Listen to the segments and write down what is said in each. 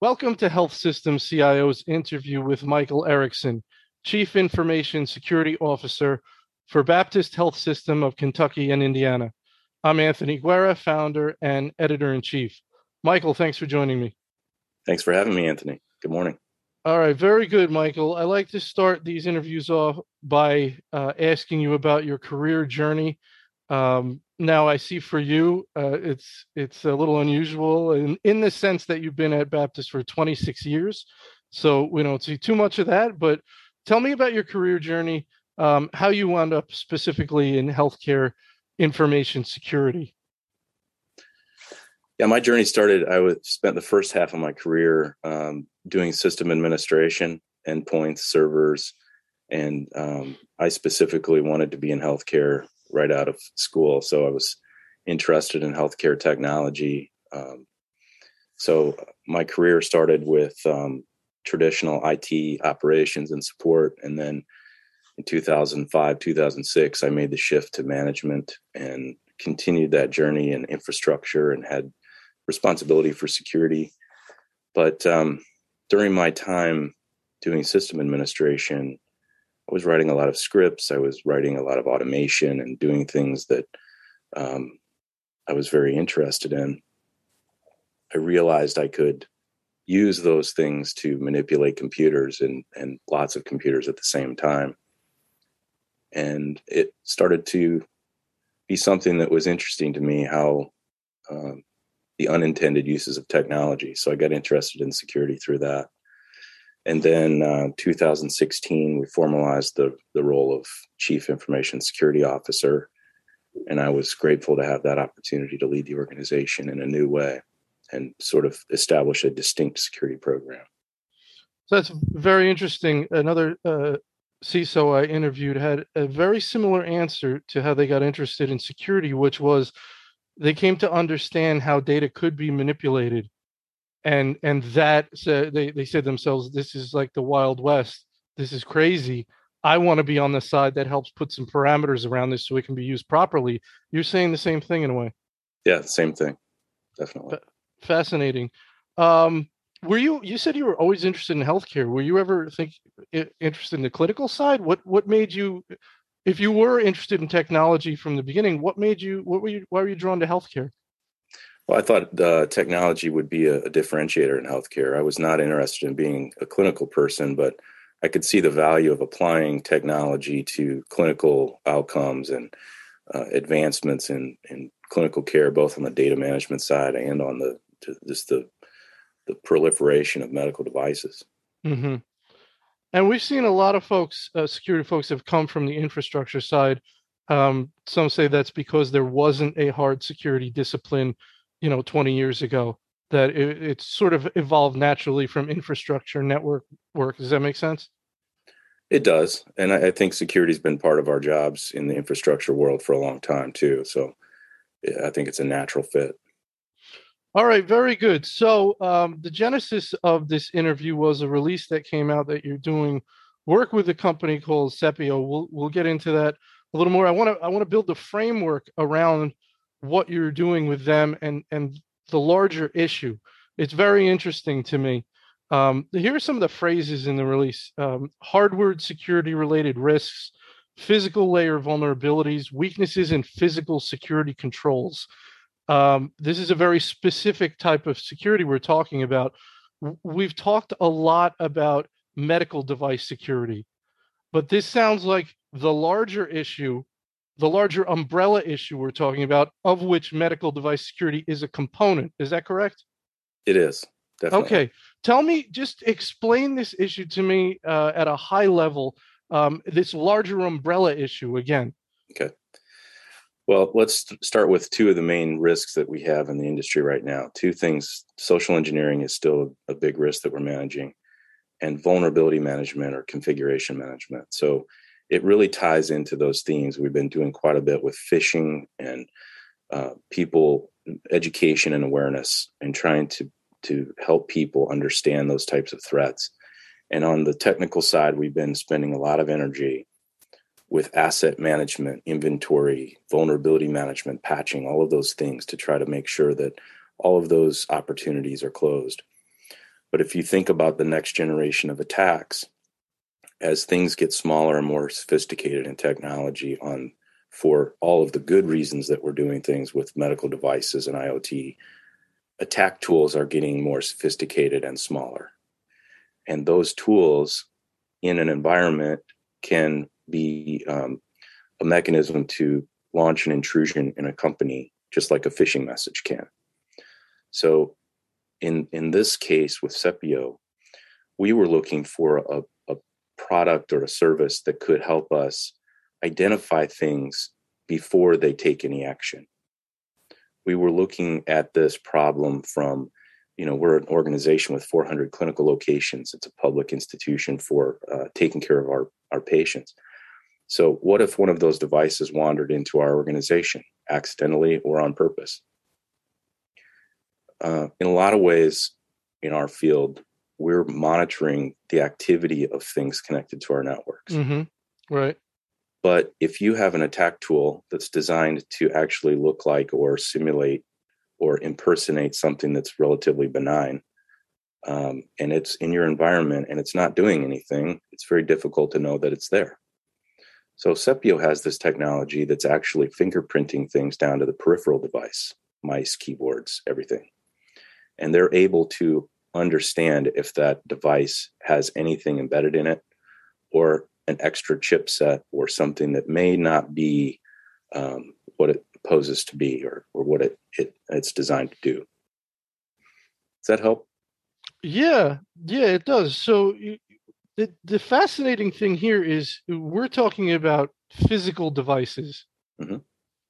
Welcome to Health System CIO's interview with Michael Erickson, Chief Information Security Officer for Baptist Health System of Kentucky and Indiana. I'm Anthony Guerra, founder and editor in chief. Michael, thanks for joining me. Thanks for having me, Anthony. Good morning. All right, very good, Michael. I like to start these interviews off by uh, asking you about your career journey. Um, now, I see for you, uh, it's it's a little unusual in in the sense that you've been at Baptist for 26 years. So we don't see too much of that. But tell me about your career journey, um, how you wound up specifically in healthcare information security. Yeah, my journey started. I was, spent the first half of my career um, doing system administration, endpoints, servers, and um, I specifically wanted to be in healthcare right out of school. So I was interested in healthcare technology. Um, so my career started with um, traditional IT operations and support, and then in 2005, 2006, I made the shift to management and continued that journey in infrastructure and had responsibility for security. But um, during my time doing system administration, I was writing a lot of scripts. I was writing a lot of automation and doing things that um, I was very interested in. I realized I could use those things to manipulate computers and, and lots of computers at the same time. And it started to be something that was interesting to me how um, the unintended uses of technology. So I got interested in security through that. And then uh, 2016, we formalized the, the role of Chief Information Security Officer. And I was grateful to have that opportunity to lead the organization in a new way and sort of establish a distinct security program. So that's very interesting. Another uh, CISO I interviewed had a very similar answer to how they got interested in security, which was they came to understand how data could be manipulated and and that so they, they said themselves this is like the wild west. This is crazy. I want to be on the side that helps put some parameters around this so it can be used properly. You're saying the same thing in a way. Yeah same thing. Definitely. Fascinating. Um were you you said you were always interested in healthcare. Were you ever think interested in the clinical side? What what made you if you were interested in technology from the beginning, what made you? What were you? Why were you drawn to healthcare? Well, I thought the technology would be a, a differentiator in healthcare. I was not interested in being a clinical person, but I could see the value of applying technology to clinical outcomes and uh, advancements in, in clinical care, both on the data management side and on the just the the proliferation of medical devices. Mm-hmm. And we've seen a lot of folks, uh, security folks, have come from the infrastructure side. Um, some say that's because there wasn't a hard security discipline, you know, 20 years ago. That it, it's sort of evolved naturally from infrastructure network work. Does that make sense? It does, and I, I think security's been part of our jobs in the infrastructure world for a long time too. So, I think it's a natural fit. All right, very good. So um, the genesis of this interview was a release that came out that you're doing work with a company called Sepio. We'll we'll get into that a little more. I want to I want to build the framework around what you're doing with them and and the larger issue. It's very interesting to me. Um, here are some of the phrases in the release: um, hardware security related risks, physical layer vulnerabilities, weaknesses in physical security controls um, this is a very specific type of security we're talking about. We've talked a lot about medical device security, but this sounds like the larger issue, the larger umbrella issue we're talking about, of which medical device security is a component. Is that correct? It is. Definitely. Okay. Tell me, just explain this issue to me uh, at a high level, um, this larger umbrella issue again. Okay. Well, let's start with two of the main risks that we have in the industry right now. Two things social engineering is still a big risk that we're managing, and vulnerability management or configuration management. So it really ties into those themes. We've been doing quite a bit with phishing and uh, people education and awareness and trying to to help people understand those types of threats. And on the technical side, we've been spending a lot of energy with asset management, inventory, vulnerability management, patching, all of those things to try to make sure that all of those opportunities are closed. But if you think about the next generation of attacks, as things get smaller and more sophisticated in technology on for all of the good reasons that we're doing things with medical devices and IoT, attack tools are getting more sophisticated and smaller. And those tools in an environment can be um, a mechanism to launch an intrusion in a company, just like a phishing message can. So, in in this case with Sepio, we were looking for a, product or a service that could help us identify things before they take any action. We were looking at this problem from, you know, we're an organization with 400 clinical locations. It's a public institution for uh, taking care of our, our patients. So, what if one of those devices wandered into our organization accidentally or on purpose? Uh, in a lot of ways, in our field, we're monitoring the activity of things connected to our networks. Mm-hmm. Right. But if you have an attack tool that's designed to actually look like or simulate or impersonate something that's relatively benign, um, and it's in your environment and it's not doing anything, it's very difficult to know that it's there. So Sepio has this technology that's actually fingerprinting things down to the peripheral device, mice, keyboards, everything. And they're able to understand if that device has anything embedded in it or an extra chipset or something that may not be um, what it poses to be or, or what it, it it's designed to do. Does that help? Yeah, yeah, it does. So the the fascinating thing here is we're talking about physical devices, mm-hmm.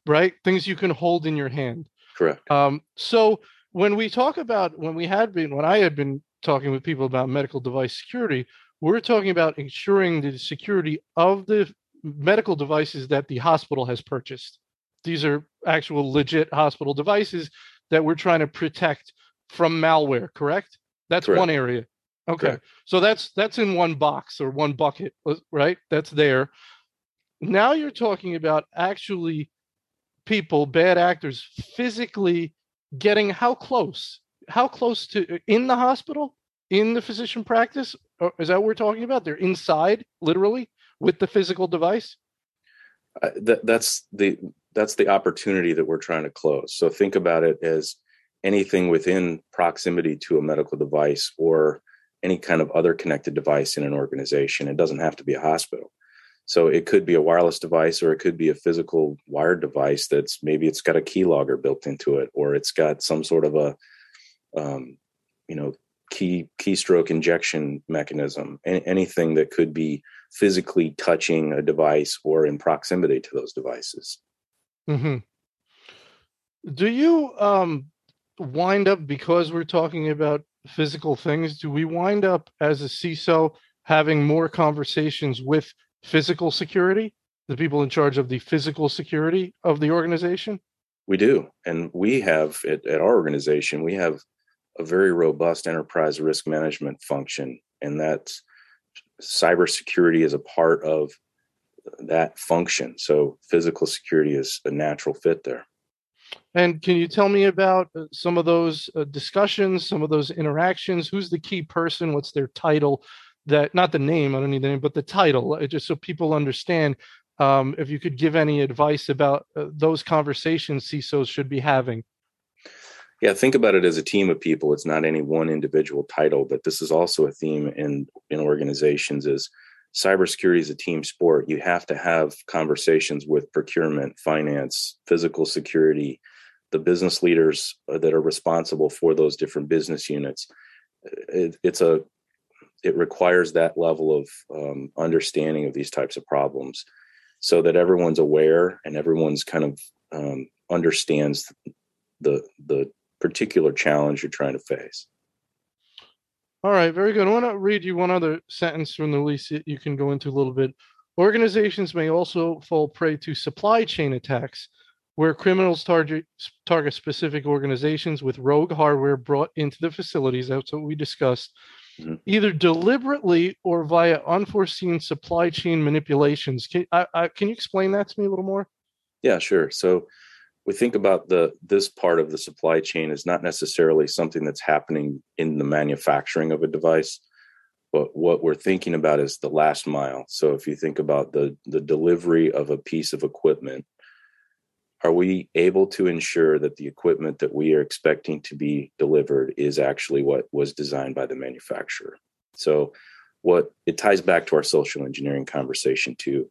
right? Things you can hold in your hand. Correct. Um, so when we talk about when we had been when I had been talking with people about medical device security, we're talking about ensuring the security of the medical devices that the hospital has purchased. These are actual legit hospital devices that we're trying to protect from malware, correct? That's correct. one area. Okay. Okay. So that's that's in one box or one bucket, uh, right? That's there. Now you're talking about actually people, bad actors, physically getting how close? How close to uh, in the hospital, in the physician practice? Or is that what we're talking about? They're inside, literally, with the physical device. Uh, that, that's the that's the opportunity that we're trying to close. So think about it as anything within proximity to a medical device or any kind of other connected device in an organization. It doesn't have to be a hospital. So it could be a wireless device or it could be a physical wired device that's maybe it's got a keylogger built into it or it's got some sort of a um, you know key keystroke injection mechanism anything that could be physically touching a device or in proximity to those devices mm-hmm. do you um, wind up because we're talking about physical things, do we wind up as a CISO having more conversations with physical security, the people in charge of the physical security of the organization? We do. And we have at, at our organization, we have a very robust enterprise risk management function. And that cybersecurity is a part of that function. So physical security is a natural fit there. And can you tell me about uh, some of those uh, discussions, some of those interactions? Who's the key person? What's their title? That not the name, I don't need the name, but the title, uh, just so people understand. Um, if you could give any advice about uh, those conversations CISOs should be having. Yeah, think about it as a team of people. It's not any one individual title, but this is also a theme in in organizations. Is cybersecurity is a team sport. You have to have conversations with procurement, finance, physical security, the business leaders uh, that are responsible for those different business units. It, it's a it requires that level of um, understanding of these types of problems, so that everyone's aware and everyone's kind of um, understands the the particular challenge you're trying to face. All right, very good. I want to read you one other sentence from the release that you can go into a little bit. Organizations may also fall prey to supply chain attacks where criminals target target specific organizations with rogue hardware brought into the facilities. That's what we discussed. Mm-hmm. either deliberately or via unforeseen supply chain manipulations. Can, I, I, can you explain that to me a little more? Yeah, sure. So we think about the this part of the supply chain is not necessarily something that's happening in the manufacturing of a device, but what we're thinking about is the last mile. So if you think about the the delivery of a piece of equipment are we able to ensure that the equipment that we are expecting to be delivered is actually what was designed by the manufacturer? So what it ties back to our social engineering conversation too.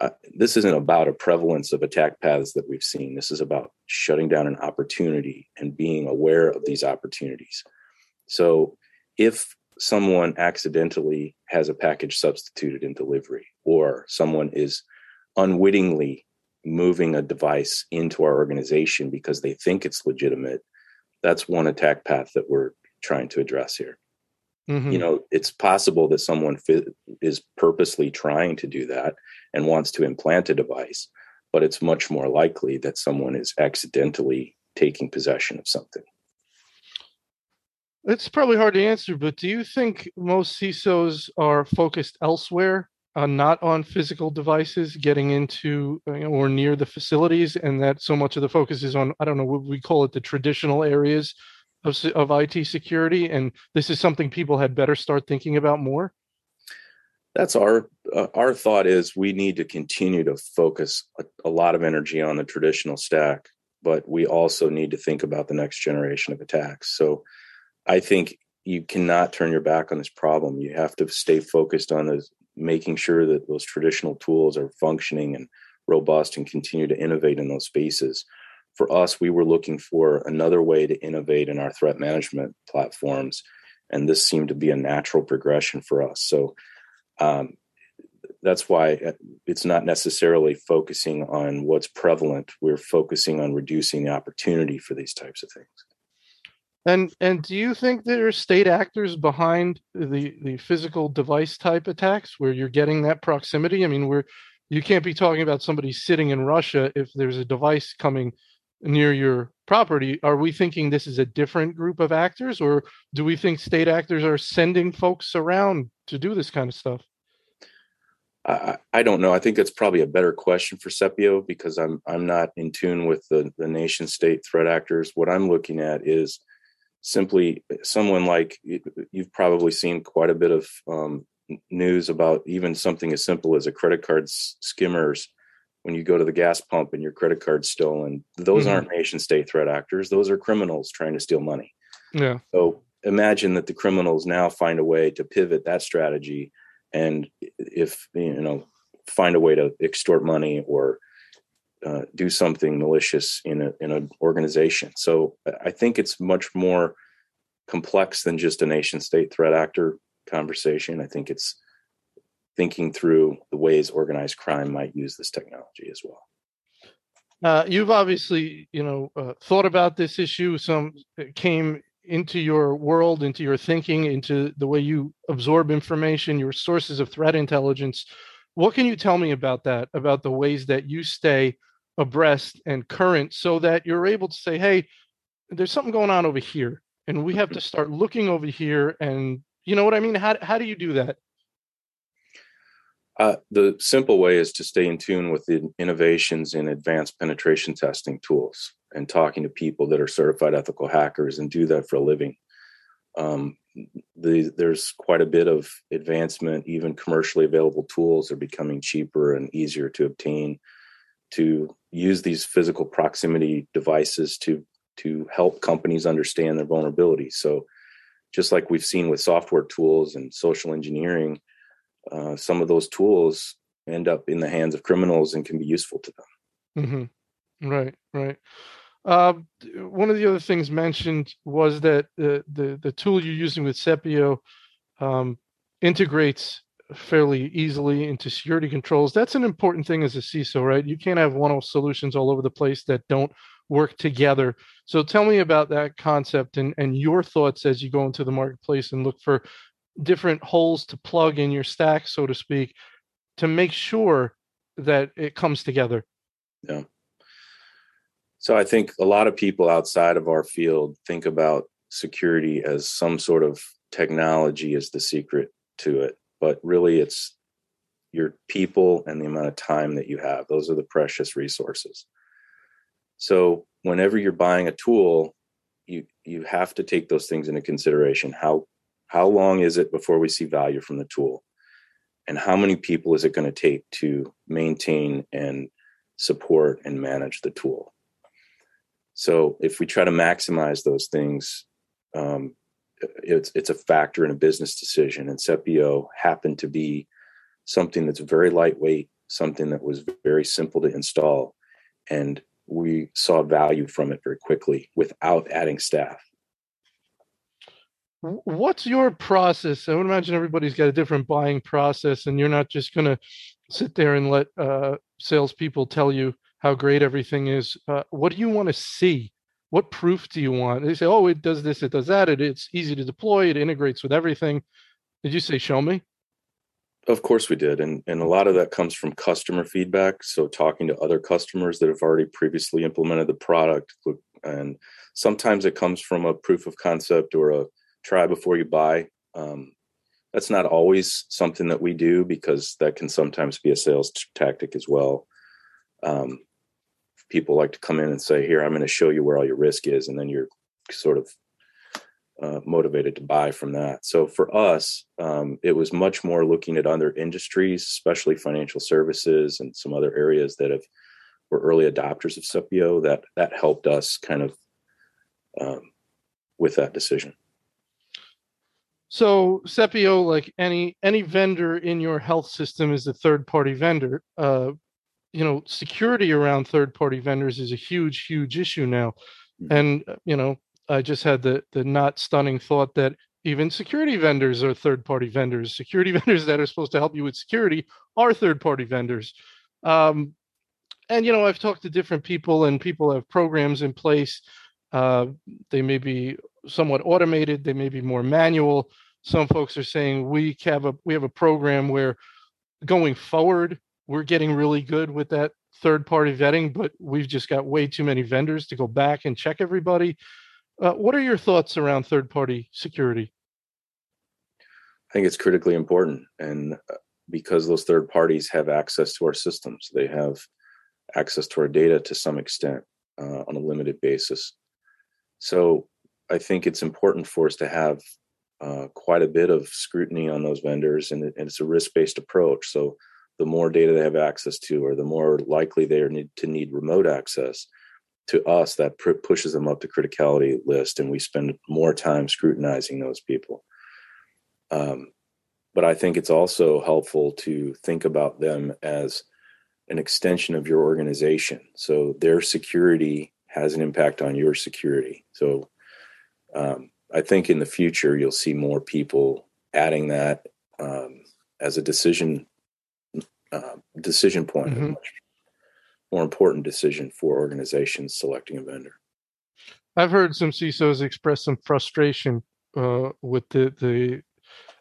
Uh, this isn't about a prevalence of attack paths that we've seen. This is about shutting down an opportunity and being aware of these opportunities. So if someone accidentally has a package substituted in delivery or someone is unwittingly moving a device into our organization because they think it's legitimate that's one attack path that we're trying to address here. Mm-hmm. you know it's possible that someone is purposely trying to do that and wants to implant a device but it's much more likely that someone is accidentally taking possession of something. It's probably hard to answer but do you think most cisos are focused elsewhere uh, not on physical devices getting into know, or near the facilities, and that so much of the focus is on I don't know what we call it the traditional areas of of IT security, and this is something people had better start thinking about more. That's our uh, our thought is we need to continue to focus a, a lot of energy on the traditional stack, but we also need to think about the next generation of attacks. So, I think you cannot turn your back on this problem. You have to stay focused on the making sure that those traditional tools are functioning and robust and continue to innovate in those spaces. For us, we were looking for another way to innovate in our threat management platforms, and this seemed to be a natural progression for us. So um, that's why it's not necessarily focusing on what's prevalent. We're focusing on reducing the opportunity for these types of things. And and do you think there are state actors behind the the physical device type attacks where you're getting that proximity? I mean, we're you can't be talking about somebody sitting in Russia if there's a device coming near your property. Are we thinking this is a different group of actors, or do we think state actors are sending folks around to do this kind of stuff? I, I don't know. I think that's probably a better question for Sepio because I'm I'm not in tune with the the nation state threat actors. What I'm looking at is simply someone like you've probably seen quite a bit of um, news about even something as simple as a credit card skimmers when you go to the gas pump and your credit card's stolen. Those mm-hmm. aren't nation state threat actors. Those are criminals trying to steal money. Yeah. So imagine that the criminals now find a way to pivot that strategy and if you know find a way to extort money or uh, do something malicious in a in an organization. So I think it's much more complex than just a nation state threat actor conversation. I think it's thinking through the ways organized crime might use this technology as well. Uh, you've obviously, you know, uh, thought about this issue. Some came into your world, into your thinking, into the way you absorb information, your sources of threat intelligence. What can you tell me about that? About the ways that you stay abreast and current so that you're able to say, hey, there's something going on over here. And we have to start looking over here. And you know what I mean? How, how do you do that? Uh, the simple way is to stay in tune with the innovations in advanced penetration testing tools and talking to people that are certified ethical hackers and do that for a living. Um, the, there's quite a bit of advancement. Even commercially available tools are becoming cheaper and easier to obtain to use these physical proximity devices to to help companies understand their vulnerabilities. So, just like we've seen with software tools and social engineering, uh, some of those tools end up in the hands of criminals and can be useful to them. Mm-hmm. Right, right. Uh, one of the other things mentioned was that the the, the tool you're using with Sepio um, integrates fairly easily into security controls. That's an important thing as a CISO, right? You can't have one-off solutions all over the place that don't work together. So tell me about that concept and, and your thoughts as you go into the marketplace and look for different holes to plug in your stack, so to speak, to make sure that it comes together. Yeah. So I think a lot of people outside of our field think about security as some sort of technology is the secret to it, but really it's your people and the amount of time that you have. Those are the precious resources. So whenever you're buying a tool, you you have to take those things into consideration. How how long is it before we see value from the tool? And how many people is it going to take to maintain and support and manage the tool? So if we try to maximize those things, um, it's it's a factor in a business decision. And Sepio happened to be something that's very lightweight, something that was very simple to install, and we saw value from it very quickly without adding staff. What's your process? I would imagine everybody's got a different buying process, and you're not just going to sit there and let uh, salespeople tell you how great everything is. Uh, what do you want to see? What proof do you want? They say, "Oh, it does this, it does that. It, it's easy to deploy. It integrates with everything." Did you say, "Show me"? Of course we did, and and a lot of that comes from customer feedback. So talking to other customers that have already previously implemented the product, and sometimes it comes from a proof of concept or a try before you buy. Um, that's not always something that we do because that can sometimes be a sales t- tactic as well. Um, people like to come in and say, "Here, I'm going to show you where all your risk is," and then you're sort of uh, motivated to buy from that. So for us, um, it was much more looking at other industries, especially financial services and some other areas that have were early adopters of Sepio. That that helped us kind of um, with that decision. So Sepio, like any any vendor in your health system, is a third party vendor. Uh, you know, security around third party vendors is a huge, huge issue now. Mm-hmm. And uh, you know, I just had the the not stunning thought that even security vendors are third party vendors. Security vendors that are supposed to help you with security are third party vendors. Um, and you know, I've talked to different people, and people have programs in place. Uh, they may be somewhat automated. They may be more manual. Some folks are saying we have a we have a program where going forward we're getting really good with that third party vetting, but we've just got way too many vendors to go back and check everybody. Uh, what are your thoughts around third party security? I think it's critically important. And uh, because those third parties have access to our systems, they have access to our data to some extent uh, on a limited basis. So I think it's important for us to have uh, quite a bit of scrutiny on those vendors, and, it, and it's a risk based approach. So the more data they have access to, or the more likely they are need to need remote access, to us that pr- pushes them up the criticality list and we spend more time scrutinizing those people. Um, but i think it's also helpful to think about them as an extension of your organization. So their security has an impact on your security. So um, i think in the future you'll see more people adding that um, as a decision uh, decision point mm-hmm more important decision for organizations selecting a vendor. I've heard some CISOs express some frustration uh, with the the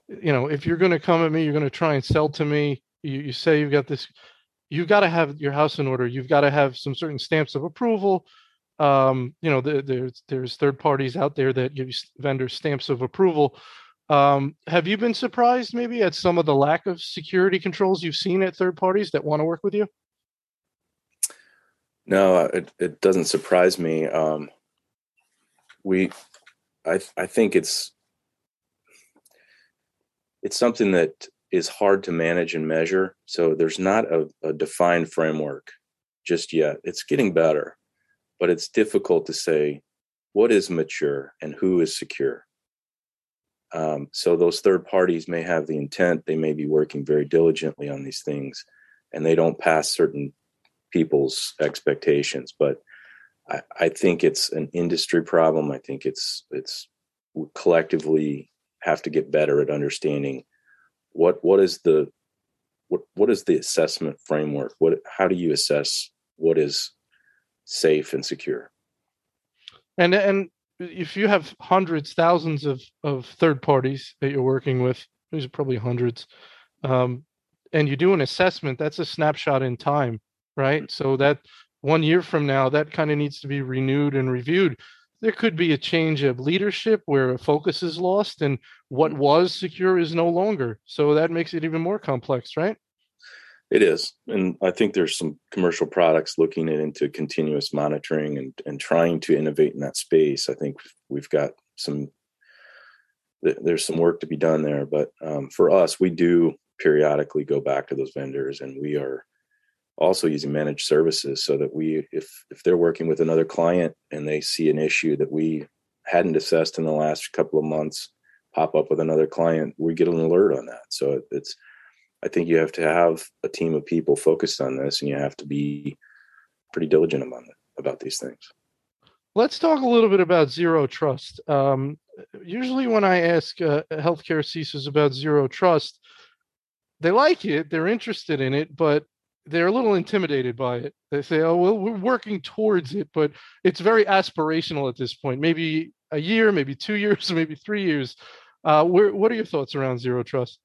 you know if you're going to come at me, you're going to try and sell to me. You, you say you've got this, you've got to have your house in order. You've got to have some certain stamps of approval. Um, you know, the, there's there's third parties out there that give vendors stamps of approval. Um, have you been surprised maybe at some of the lack of security controls you've seen at third parties that want to work with you? No, it, it doesn't surprise me. Um, we, I, I think it's, it's something that is hard to manage and measure. So there's not a, a defined framework just yet. It's getting better, but it's difficult to say what is mature and who is secure. Um, so those third parties may have the intent, they may be working very diligently on these things, and they don't pass certain people's expectations. But I, I think it's an industry problem. I think it's it's collectively have to get better at understanding what what is the what what is the assessment framework what how do you assess what is safe and secure and and if you have hundreds thousands of of third parties that you're working with these are probably hundreds um, and you do an assessment that's a snapshot in time right? So that one year from now, that kind of needs to be renewed and reviewed. there could be a change of leadership where focus is lost and what mm. was secure is no longer. So that makes it even more complex, right? It is. And I think there's some commercial products looking into continuous monitoring and, and trying to innovate in that space. I think we've got some, there's some work to be done there. But um, for us, we do periodically go back to those vendors and we are also using managed services so that we if if they're working with another client and they see an issue that we hadn't assessed in the last couple of months pop up with another client we get an alert on that so it's i think you have to have a team of people focused on this and you have to be pretty diligent about about these things let's talk a little bit about zero trust um, usually when i ask uh, healthcare CISOs about zero trust they like it they're interested in it but they're a little intimidated by it. They say, "Oh, well, we're working towards it," but it's very aspirational at this point. Maybe a year, maybe two years, maybe three years. Uh, where, what are your thoughts around zero trust?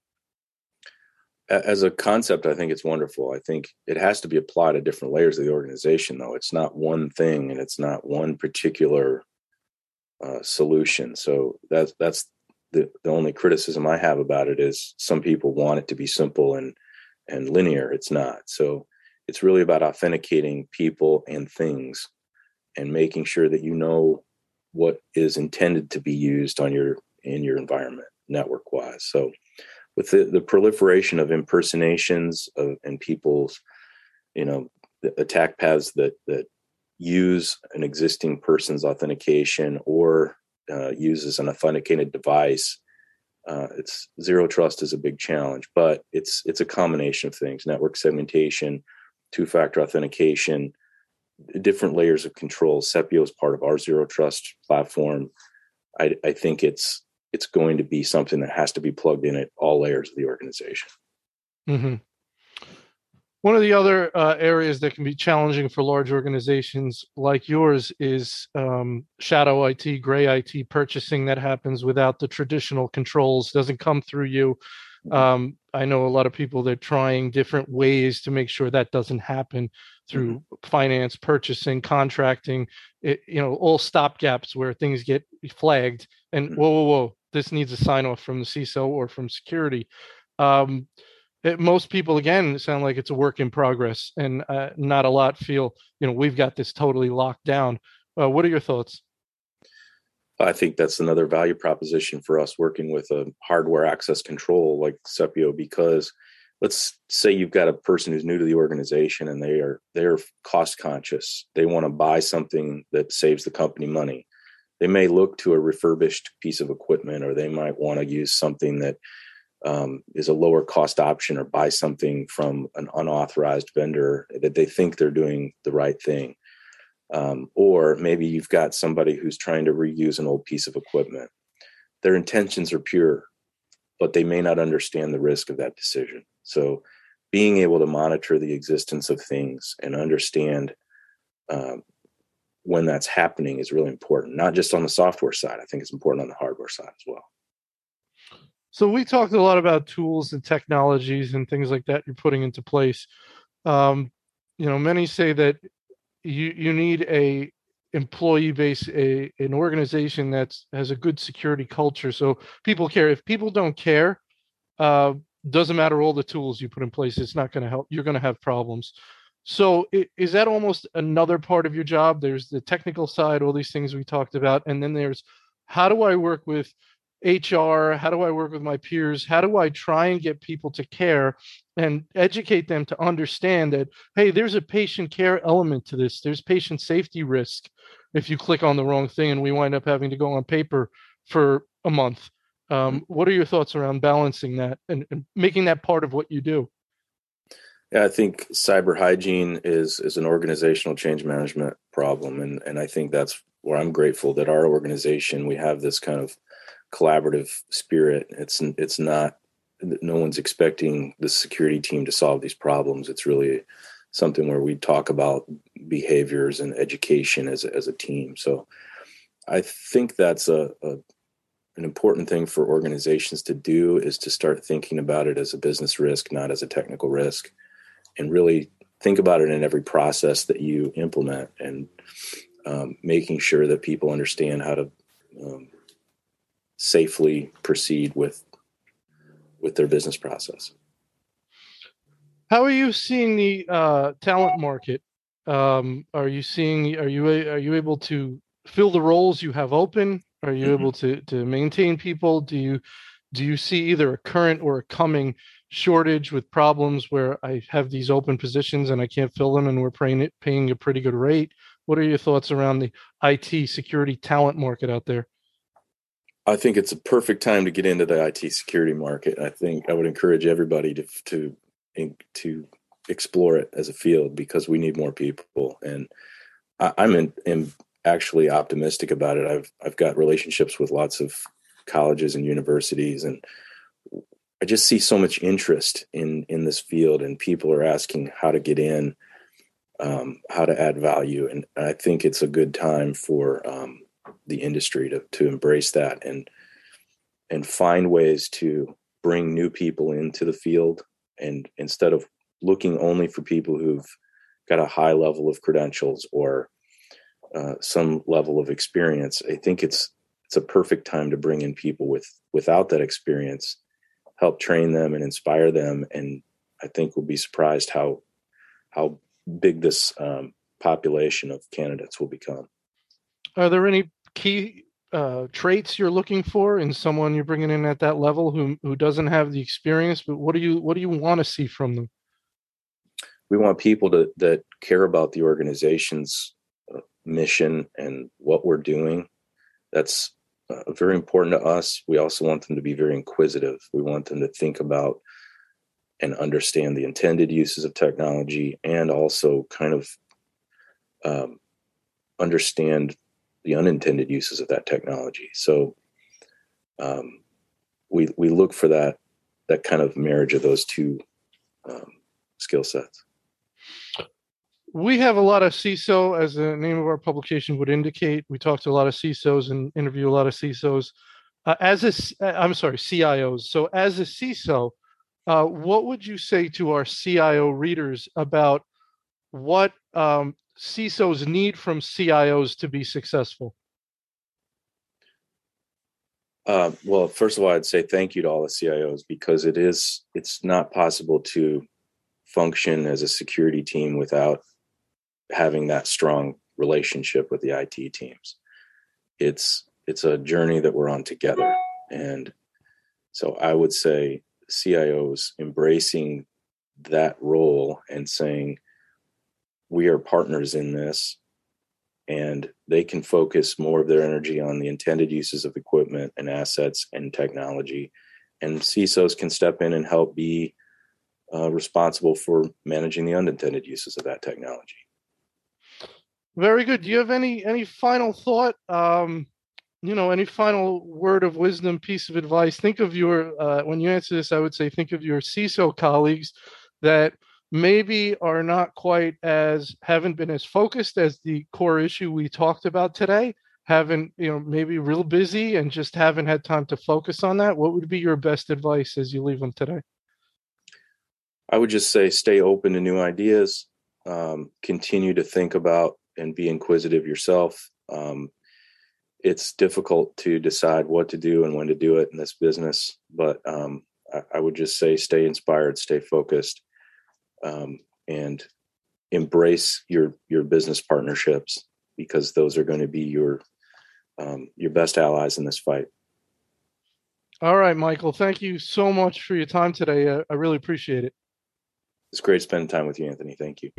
As a concept, I think it's wonderful. I think it has to be applied at different layers of the organization, though. It's not one thing, and it's not one particular uh, solution. So that's that's the the only criticism I have about it is some people want it to be simple and and linear. It's not. So it's really about authenticating people and things and making sure that you know what is intended to be used on your in your environment network wise. So with the, the proliferation of impersonations of and people's, you know, attack paths that that use an existing person's authentication or uh, uses an authenticated device uh, it's zero trust is a big challenge, but it's it's a combination of things: network segmentation, two-factor authentication, different layers of control. Sepio is part of our zero trust platform. I, I think it's it's going to be something that has to be plugged in at all layers of the organization. Mm-hmm. One of the other uh, areas that can be challenging for large organizations like yours is um, shadow IT, gray IT purchasing that happens without the traditional controls, doesn't come through you. Mm-hmm. Um, I know a lot of people that are trying different ways to make sure that doesn't happen through mm-hmm. finance, purchasing, contracting, it, you know, all stopgaps where things get flagged and mm-hmm. whoa, whoa, whoa, this needs a sign off from the CISO or from security. Um, it, most people again sound like it's a work in progress and uh, not a lot feel you know we've got this totally locked down. Uh, what are your thoughts? I think that's another value proposition for us working with a hardware access control like sepio because let's say you've got a person who's new to the organization and they are they're cost conscious. They want to buy something that saves the company money they may look to a refurbished piece of equipment or they might want to use something that um, is a lower cost option or buy something from an unauthorized vendor that they think they're doing the right thing. Um, or maybe you've got somebody who's trying to reuse an old piece of equipment. Their intentions are pure, but they may not understand the risk of that decision. So, being able to monitor the existence of things and understand um, when that's happening is really important, not just on the software side. I think it's important on the hardware side as well. So we talked a lot about tools and technologies and things like that you're putting into place. Um, you know, many say that you you need a employee base, a an organization that has a good security culture, so people care. If people don't care, uh, doesn't matter all the tools you put in place, it's not going to help. You're going to have problems. So is that almost another part of your job? There's the technical side, all these things we talked about, and then there's how do I work with HR? How do I work with my peers? How do I try and get people to care and educate them to understand that, hey, there's a patient care element to this. There's patient safety risk if you click on the wrong thing and we wind up having to go on paper for a month. Um, mm-hmm. what are your thoughts around balancing that and, and making that part of what you do? Yeah, I think cyber hygiene is is an organizational change management problem, and and I think that's where I'm grateful that our organization we have this kind of collaborative spirit. It's it's not no one's expecting the security team to solve these problems. It's really something where we talk about behaviors and education as a, as a team. So I think that's a, a an important thing for organizations to do is to start thinking about it as a business risk, not as a technical risk, and really think about it in every process that you implement. And um, making sure that people understand how to um, safely proceed with with their business process. How are you seeing the uh, talent market? Um, are you seeing? Are you are you able to fill the roles you have open? Are you mm-hmm. able to to maintain people? Do you do you see either a current or a coming shortage with problems where I have these open positions and I can't fill them and we're paying it paying a pretty good rate? What are your thoughts around the IT security talent market out there? I think it's a perfect time to get into the IT security market. I think I would encourage everybody to to to explore it as a field because we need more people. And I, am in, in actually optimistic about it. I've I've got relationships with lots of colleges and universities, and I just see so much interest in in this field, and people are asking how to get in, um, how to add value, and I think it's a good time for um, the industry to to embrace that and and find ways to bring new people into the field, and instead of looking only for people who've got a high level of credentials or uh, some level of experience, I think it's it's a perfect time to bring in people with without that experience, help train them and inspire them, and I think we'll be surprised how how big this um, population of candidates will become. Are there any key uh, traits you're looking for in someone you're bringing in at that level who who doesn't have the experience? But what do you what do you want to see from them? We want people to, that care about the organization's mission and what we're doing. That's uh, very important to us. We also want them to be very inquisitive. We want them to think about and understand the intended uses of technology and also kind of um, understand the unintended uses of that technology. So um, we we look for that that kind of marriage of those two um, skill sets we have a lot of CISO, as the name of our publication would indicate. We talk to a lot of CISOs and interview a lot of CISOs. Uh, as a, uh, I'm sorry, CIOs. So, as a CISO, uh, what would you say to our CIO readers about what um, CISOs need from CIOs to be successful? Uh, well, first of all, I'd say thank you to all the CIOs because it is it's not possible to function as a security team without having that strong relationship with the IT teams. It's it's a journey that we're on together. And so I would say CIOs embracing that role and saying, we are partners in this, and they can focus more of their energy on the intended uses of equipment and assets and technology. And CISOs can step in and help be uh, responsible for managing the unintended uses of that technology. Very good. Do you have any any final thought? Um, you know, any final word of wisdom, piece of advice? Think of your uh, when you answer this. I would say think of your CISO colleagues that maybe are not quite as haven't been as focused as the core issue we talked about today. Haven't you know maybe real busy and just haven't had time to focus on that. What would be your best advice as you leave them today? I would just say stay open to new ideas. Um, continue to think about and be inquisitive yourself. Um, it's difficult to decide what to do and when to do it in this business, but um, I, I, would just say stay inspired, stay focused, um, and embrace your your business partnerships because those are going to be your um, your best allies in this fight. All right, Michael. Thank you so much for your time today. I, I really appreciate it. It's great spending time with you, Anthony. Thank you.